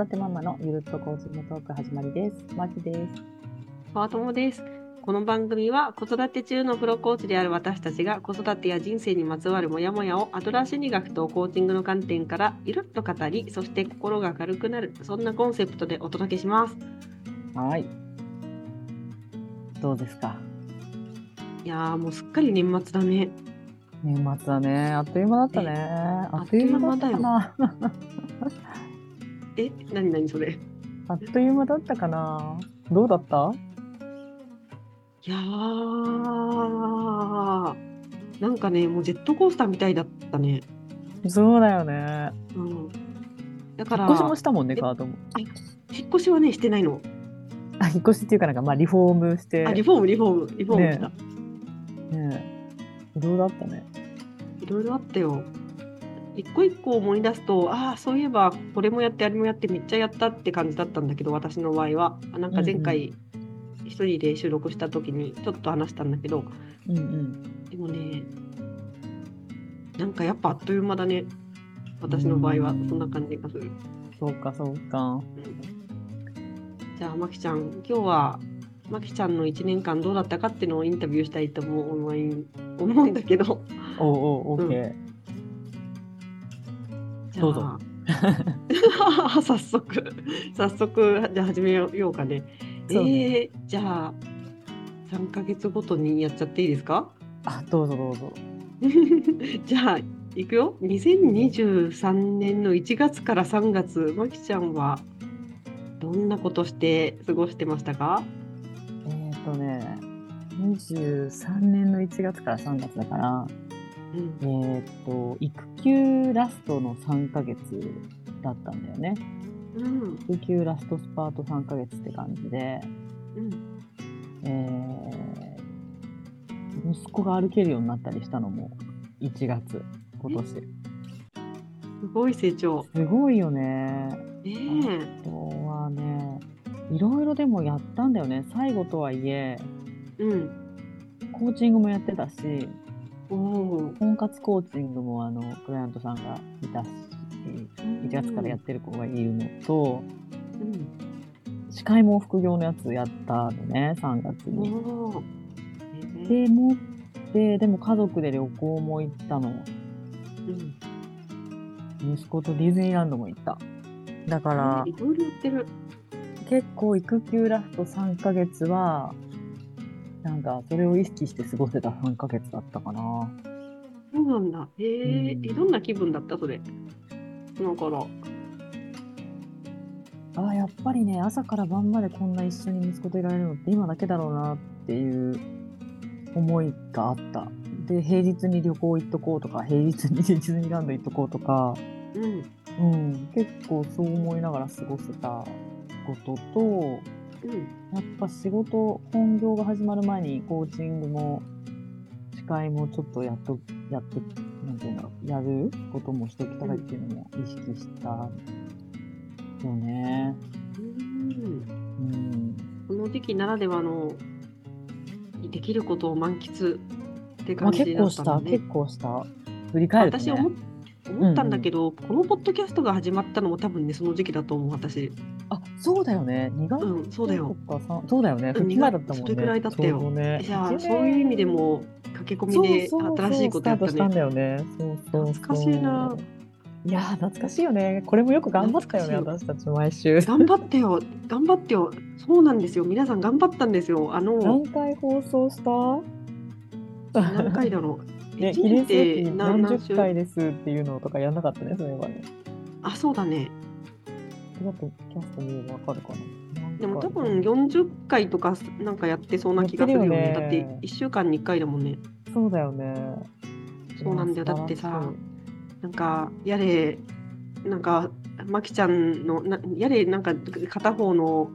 育てママのゆるっとコーチングトーク始まりです。マキです。パートモです。この番組は子育て中のプロコーチである私たちが子育てや人生にまつわるモヤモヤをアドラー心理学とコーチングの観点からゆるっと語り、そして心が軽くなる、そんなコンセプトでお届けします。はい。どうですか？いやーもうすっかり年末だね。年末だね。あっという間だったね。あっという間だったかな。え、なになにそれ？あっという間だったかな。どうだった？いやー、なんかね、もうジェットコースターみたいだったね。そうだよね。うん。だから、引っ越しもしたもんね、えカードも。引っ越しはね、してないの。あ、引っ越しっていうかなんか、まあ、リフォームして。あ、リフォーム、リフォーム、リフォームした。ねえ。いろいろあったね。いろいろあったよ。一個一個思い出すと、ああ、そういえばこれもやって、あれもやって、めっちゃやったって感じだったんだけど、私の場合は。あなんか前回、一人で収録した時にちょっと話したんだけど、うんうん。でもね、なんかやっぱあっという間だね。私の場合はうんそんな感じがする。そうか、そうか。じゃあ、まきちゃん、今日は、まきちゃんの1年間どうだったかっていうのをインタビューしたいと思い思うんだけど、おうおう、オッケー。じゃあどうぞ 早速、早速、じゃあ始めようかね。ねえー、じゃあ、3ヶ月ごとにやっちゃっていいですか？あ、どうぞどうぞ。じゃあ、いくよ。2023年の1月から3月、まきちゃんはどんなことして過ごしてましたか？えっ、ー、とね、23年の1月から3月だから、うん。えっ、と、育休ラストの3ヶ月だったんだよね。うん。育休ラストスパート3ヶ月って感じで、うん。えー、息子が歩けるようになったりしたのも1月、今年。すごい成長。すごいよね。ねあとはね、いろいろでもやったんだよね。最後とはいえ、え。うん。コーチングもやってたし。婚活コーチングもあのクライアントさんがいたし、1月からやってる子がいるのと、うん。司会も副業のやつやったのね、3月おに。でもって、でも家族で旅行も行ったの。うん。息子とディズニーランドも行った。だから。結構育休ラスト3ヶ月は、なんかそれを意識して過ごせた3ヶ月だったかな。そうなんだ。へえ、うんえどんな気分だった？それ。その頃。ああ、やっぱりね、朝から晩までこんな一緒に息子といられるのって今だけだろうなっていう思いがあった。で、平日に旅行行っとこうとか、平日にディズニーランド行っとこうとか、うん。うん、結構そう思いながら過ごせたことと、うん。やっぱ仕事、本業が始まる前にコーチングも、司会もちょっとやっと、やって、なんていうんだろう、やることもしておきたいっていうのも意識したよね。うん。うん。この時期ならではのできることを満喫ってまあ、感じだ結構した、ったんだね結。構した。振り返ると、ね。私思っ思ったんだけど、このポッドキャストが始まったのも多分ねその時期だと思う私。あ、そうだよね。2月うん、そうだよ。そうだよね。うん復帰前だったもんね。それぐらいだったよね。じゃあそういう意味でも駆け込みで新しいことやったんね。だよね。そうそうそう。懐かしいな。いやー、懐かしいよね。これもよく頑張ったよね、懐私たち毎週。頑張ってよ、頑張ってよ。そうなんですよ。皆さん頑張ったんですよ。あの何回放送した？何回だろう。ね、一記念すべき何何十回ですっていうのとかやんなかったね、そういえばね。あ、そうだね。キャスト見ればわかるかな。でも多分40回とかなんかやってそうな気がするよね。やってだってるよね1週間に1回だもんね。そうだよね。そうなんだよだってさなんかやれなんかまきちゃんのなやれなんか片方の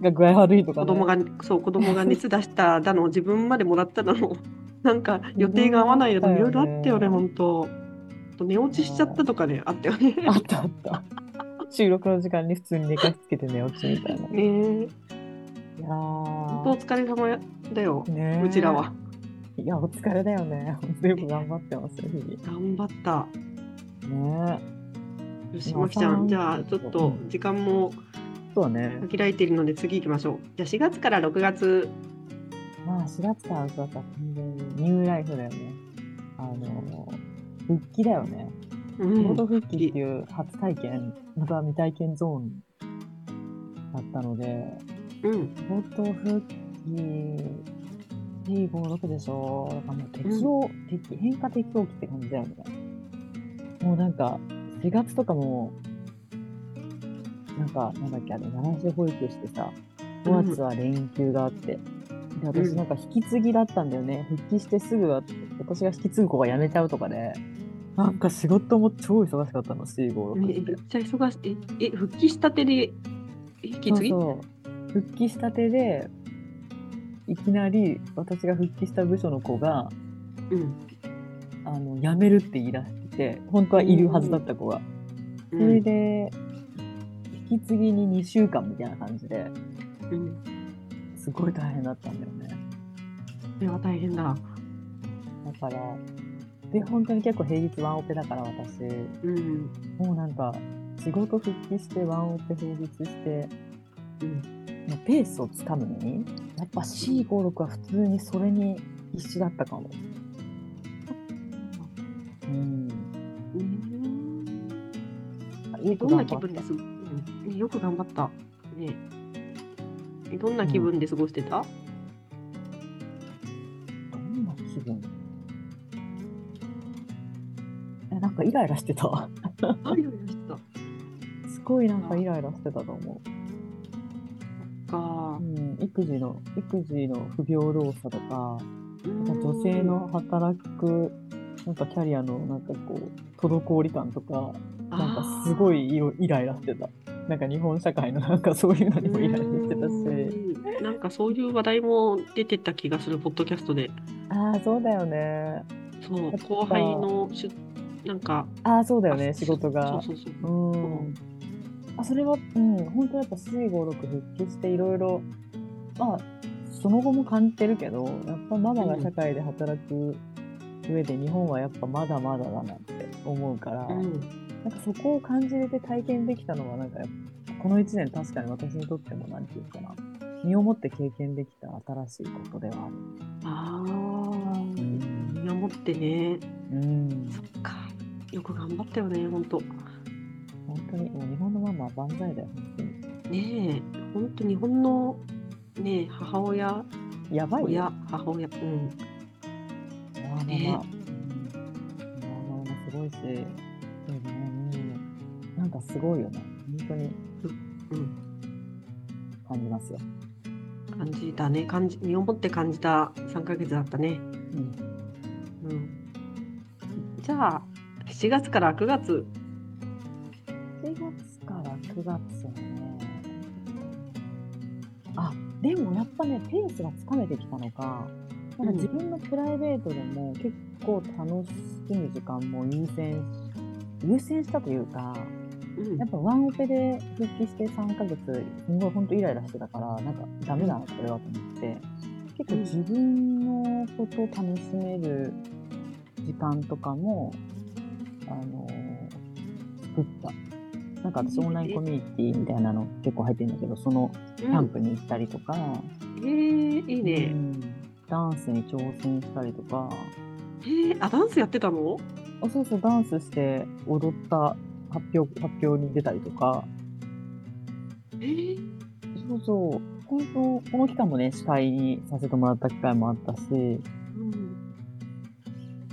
いが具合悪いとか、ね。子供が、そう子供が熱出しただの自分までもらっただの？なんか予定が合わないだのいろいろあったよね本当。と寝落ちしちゃったとかねあったよね。あったあった。収録の時間に普通に寝かしつけて寝落ちみたいな。いねえや本当おー。疲れ様だよ、ねうちらは。いや、お疲れだよね。本当よく頑張ってますよ、日々。頑張った。ねよし、まきちゃん、三じゃあちょっとうん時間もそうだね。限られているので次行きましょう。じゃあ4月から6月、まあ、4月から6月は完全にニューライフだよね。あの、復帰だよね。うん仕事復帰っていう初体験、また未体験ゾーンだったので、うん、復帰、P56 でしょ。だからもう適応、適変化適応期って感じだよね。もうなんか、4月とかも、なんか、なんだっけ、あれ、7時保育してさ、5月は連休があって、で、私なんか引き継ぎだったんだよね。復帰してすぐは、私が引き継ぐ子が辞めちゃうとかで、なんか仕事も超忙しかったの、C56 めっちゃ忙しい。え、え復帰したてで引き継ぎ？そう復帰したてでいきなり私が復帰した部署の子がうん。あの辞めるって言い出してて本当はいるはずだった子が、うそれん。で引き継ぎに2週間みたいな感じでうん。すごい大変だったんだよねこれは大変だ。だからで本当に結構平日ワンオペだから私うん。もうなんか仕事復帰してワンオペ平日してうん。ペースをつかむのにやっぱ C56 は普通にそれに必死だったかも。うん。どんな気分です、うんねよく頑張った。ねえどんな気分で過ごしてた、どイライラしてた。あいろいろしてた。すごいなんかイライラしてたと思かう。うん。育児の、育児の不平等さとか、うん女性の働く、なんかキャリアのなんかこう、滞り感とか、なんかすごいイライラしてた。なんか日本社会の なんかそういうのにもイライラしてたし。うんなんかそういう話題も出てた気がする、ポッドキャストで。ああ、そうだよね。そう後輩のしゅ、なんか、ああ、そうだよね、あ仕事が。そうそうそう。うん。あ、それは、うん、本当やっぱ C56 復帰していろいろ、まあ、その後も感じてるけど、やっぱママが社会で働く上で日本はやっぱまだまだだなって思うから、うん、なんかそこを感じれて体験できたのは、なんかこの1年確かに私にとってもなんていうかな、身をもって経験できた新しいことではある。ああ、うん。見守ってね。うん。そっか。よく頑張ったよね、本当。本当に、もう日本のママは万歳だよ、本当に。ねえ、本当日本のねえ母親、やばいよ。親、母親、うん。まあまあねまあ、うん、まあまあまあすごいし、そうね、うん、なんかすごいよね。本当にうん、感じますよ。感じたね、感じ、身をもって感じた3ヶ月だったね。うん。うん。じゃあ、7月から9月。7月から9月はね、あ、でもやっぱね、ペースがつかめてきたのか、なんか自分のプライベートでも結構楽しむ時間も優先し、優先したというか、うん。やっぱワンオペで復帰して3ヶ月、すごい本当イライラしてたから、なんかダメだな、これはと思って、結構うん自分のことを楽しめる時間とかも、あのー作った。なんか私オンラインコミュニティみたいなの結構入ってるんだけど、そのキャンプに行ったりとか、えー、いいうね。んダンスに挑戦したりとか、えー、あ、ダンスやってたの？あそうそう、ダンスして踊った発表、発表に出たりとか、えー、そうそう。本当、この期間もね、司会にさせてもらった機会もあったし、うん。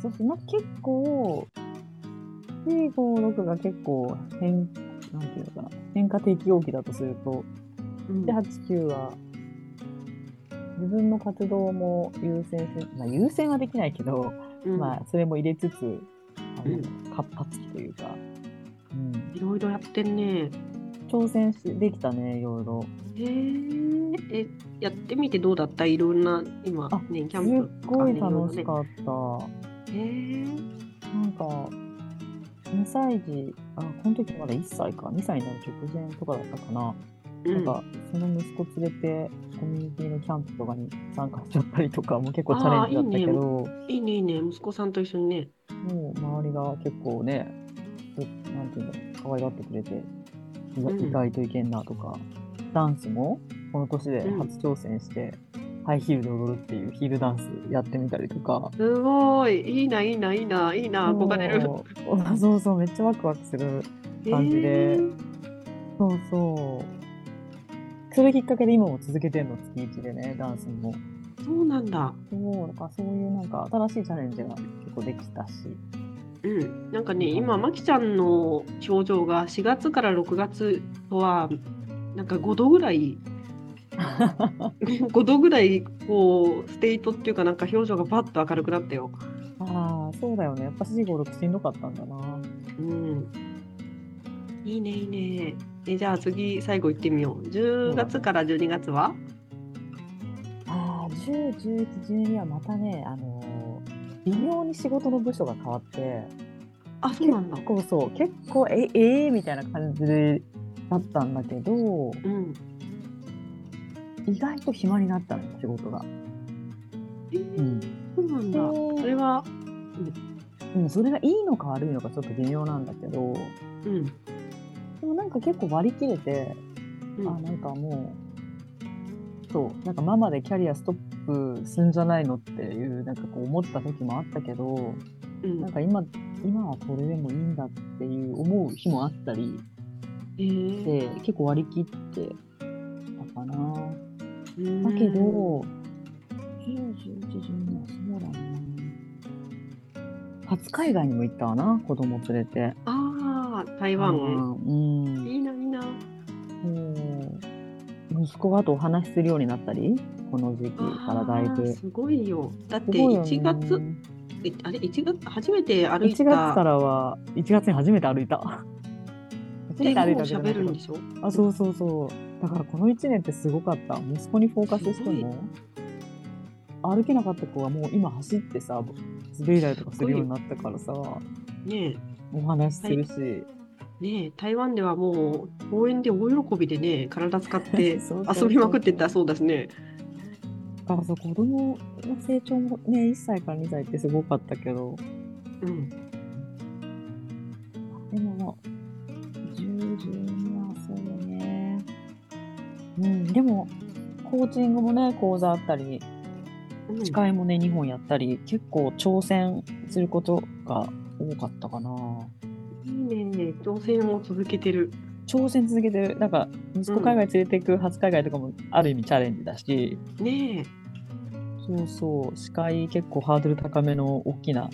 そうそう、なんか結構、C56 が結構変、なんていうのかな、変化適応期だとすると、うん。で、8、9は、自分の活動も優先し、まあ優先はできないけど、うん。まあそれも入れつつ、あのうん。活発期というか、うん、いろいろやってんね。挑戦しできたね、いろいろ。えー、え、やってみてどうだった？いろんな、今あ、ね、キすっャンプとかごい楽しかった。えー、なんか、2歳児、あ、この時まだ1歳か、2歳になる直前とかだったかな。うん、なんか、その息子連れて、コミュニティのキャンプとかに参加しちゃったりとかも結構チャレンジだったけど、いいね、いいね、息子さんと一緒にね。もう周りが結構ね、なんていうんだろう、可愛がってくれて、意外といけんなとか、ダンスもこの年で初挑戦して、ハイヒールで踊るっていうヒールダンスやってみたりとか。すごい。いいな、いいな、いいな、いいな、憧れる。そうそうめっちゃワクワクする。感じでえーそうそう。それきっかけで今も続けてんの、月1でね、ダンスも。そうなんだ。そう、だからそういうなんか新しいチャレンジが結構できたし。うん。なんかね、今、まきちゃんの表情が4月から6月とは、なんか5度ぐらい、5度ぐらい、こう、ステートっていうか、なんか表情がパッと明るくなったよ。ああ、そうだよね。やっぱ4、5、6しんどかったんだな。うん。いいね、いいね。えじゃあ次、最後行ってみよう。10月から12月は？ああ、10、11、12はまたね、あのー微妙に仕事の部署が変わって、あ、そうなんだ。結構そう、結構、え、ええみたいな感じだったんだけど、うん。意外と暇になったのよ、仕事が。えーうん。そうなんだ。でそれは、うん、それがいいのか悪いのかちょっと微妙なんだけど、うん。でもなんか結構割り切れて、うんあ、なんかもう、そう、なんかママでキャリアストップすんじゃないのっていう、なんかこう思った時もあったけど、うんなんか今、今はこれでもいいんだっていう思う日もあったりえーで、結構割り切ってたかな。うんだけど、10、11、12はそうだな。初海外にも行ったわな、子供連れて。ああ、台湾。うん。いいな、いいな。息子がとお話しするようになったり、この時期からだいぶ。すごいよ。だってすごいよね1月、えあれ？1月？初めて歩い1月かたらは、1月に初めて歩いた。初て歩いたわけじゃないけど喋るんでしょ？あ、そうそうそう。だからこの1年ってすごかった。息子にフォーカスしても、歩けなかった子はもう今走ってさ、滑り台とかするようになったからさ、ねお話しするし。え、ねえ、台湾ではもう公園で大喜びでね、体使って 遊びまくってたそうですね。だからさ、子供の成長もね、1歳から2歳ってすごかったけど、うん。でも、10、12はそうね。うん、でも、コーチングもね、講座あったり、うん司会もね、2本やったり、結構挑戦することが多かったかな。いいね、挑戦を続けてる。挑戦続けてる。なんか、息子海外連れて行く初海外とかもある意味チャレンジだし、ねえ、そうそう、司会結構ハードル高めの大きな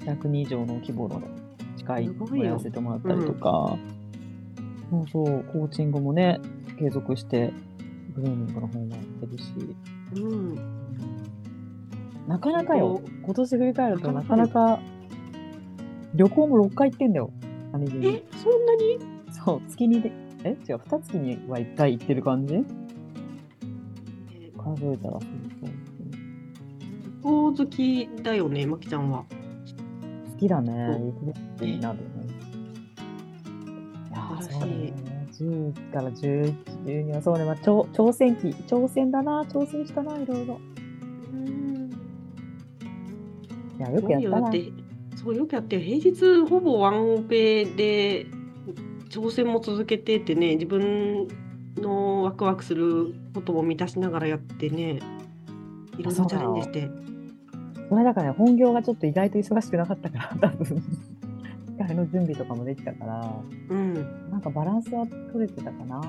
100人以上の規模の司会すごいよもやらせてもらったりとか、そうそう、コーチングもね、継続して、ブルーミングの方もやってるし、うん。なかなかよ。こ、今年振り返るとななかなか旅行も6回行ってんだよ、何気に。え。、そんなに？そう、月にで、え？違う、2月には1回行ってる感じ？数えたらそうそう旅行好きだよね、まきちゃんは。好きだね、う。ん行くべきになるね。晴らしいそうだね。10から11、12はそうね、まあ、挑挑戦期、挑戦だな、挑戦したな、いろいろ。うん。いや、よくやったな。そうよくやって、平日ほぼワンオペで挑戦も続けてってね、自分のワクワクすることも満たしながらやってね、いろいろチャレンジして。それだからね、本業がちょっと意外と忙しくなかったから、多分。機械の準備とかもできたから、うん。なんかバランスは取れてたかな。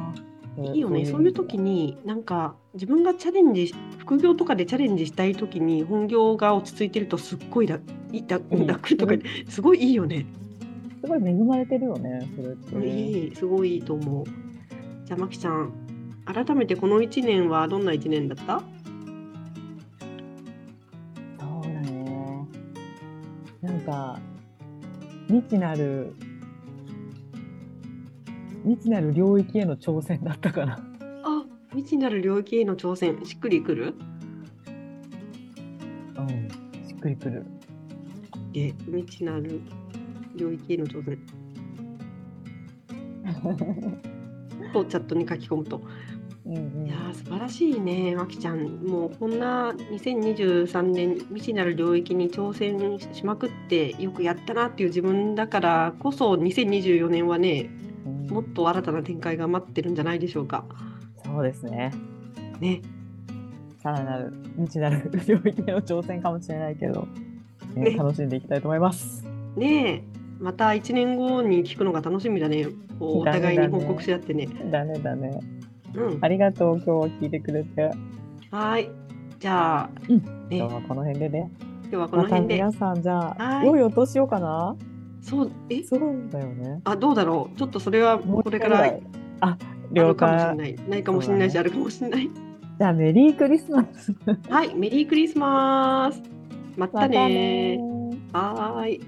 いいよね、そういう時に、なんか自分がチャレンジ、副業とかでチャレンジしたい時に、本業が落ち着いてると、すっごい楽い楽とか、すごいいいよね。すごい恵まれてるよね、それってね。いい、すごいいいと思う。じゃあ、まきちゃん、改めてこの1年はどんな1年だった？そうだね。なんか、未知なる、未知なる領域への挑戦だったかな。あ、未知なる領域への挑戦、しっくりくる？うん。しっくりくる。え、未知なる領域への挑戦。とチャットに書き込むと。うんうんいやー素晴らしいね、まきちゃん。もうこんな2023年未知なる領域に挑戦しまくってよくやったなっていう自分だからこそ2024年はね、うんもっと新たな展開が待ってるんじゃないでしょうか。そうですね。ね。さらなる未知なる領域への挑戦かもしれないけど、ねね楽しんでいきたいと思います。ねえ、また1年後に聞くのが楽しみだね。こうおだね互いに報だね告し合ってね。だねだね。うん。ありがとう、今日は聞いてくれて。はい。じゃあ、うんね、今日はこの辺でね。今日はこの辺で。皆さん、じゃあ、はい良いお年をかなそう、え？そうだよね。あ、どうだろう？ちょっとそれはこれからあ了るかもしれ解。ない。ないかもしれないし、そうあるかもしれない。じゃあ、メリークリスマス。はい、メリークリスマス。またねねはーい。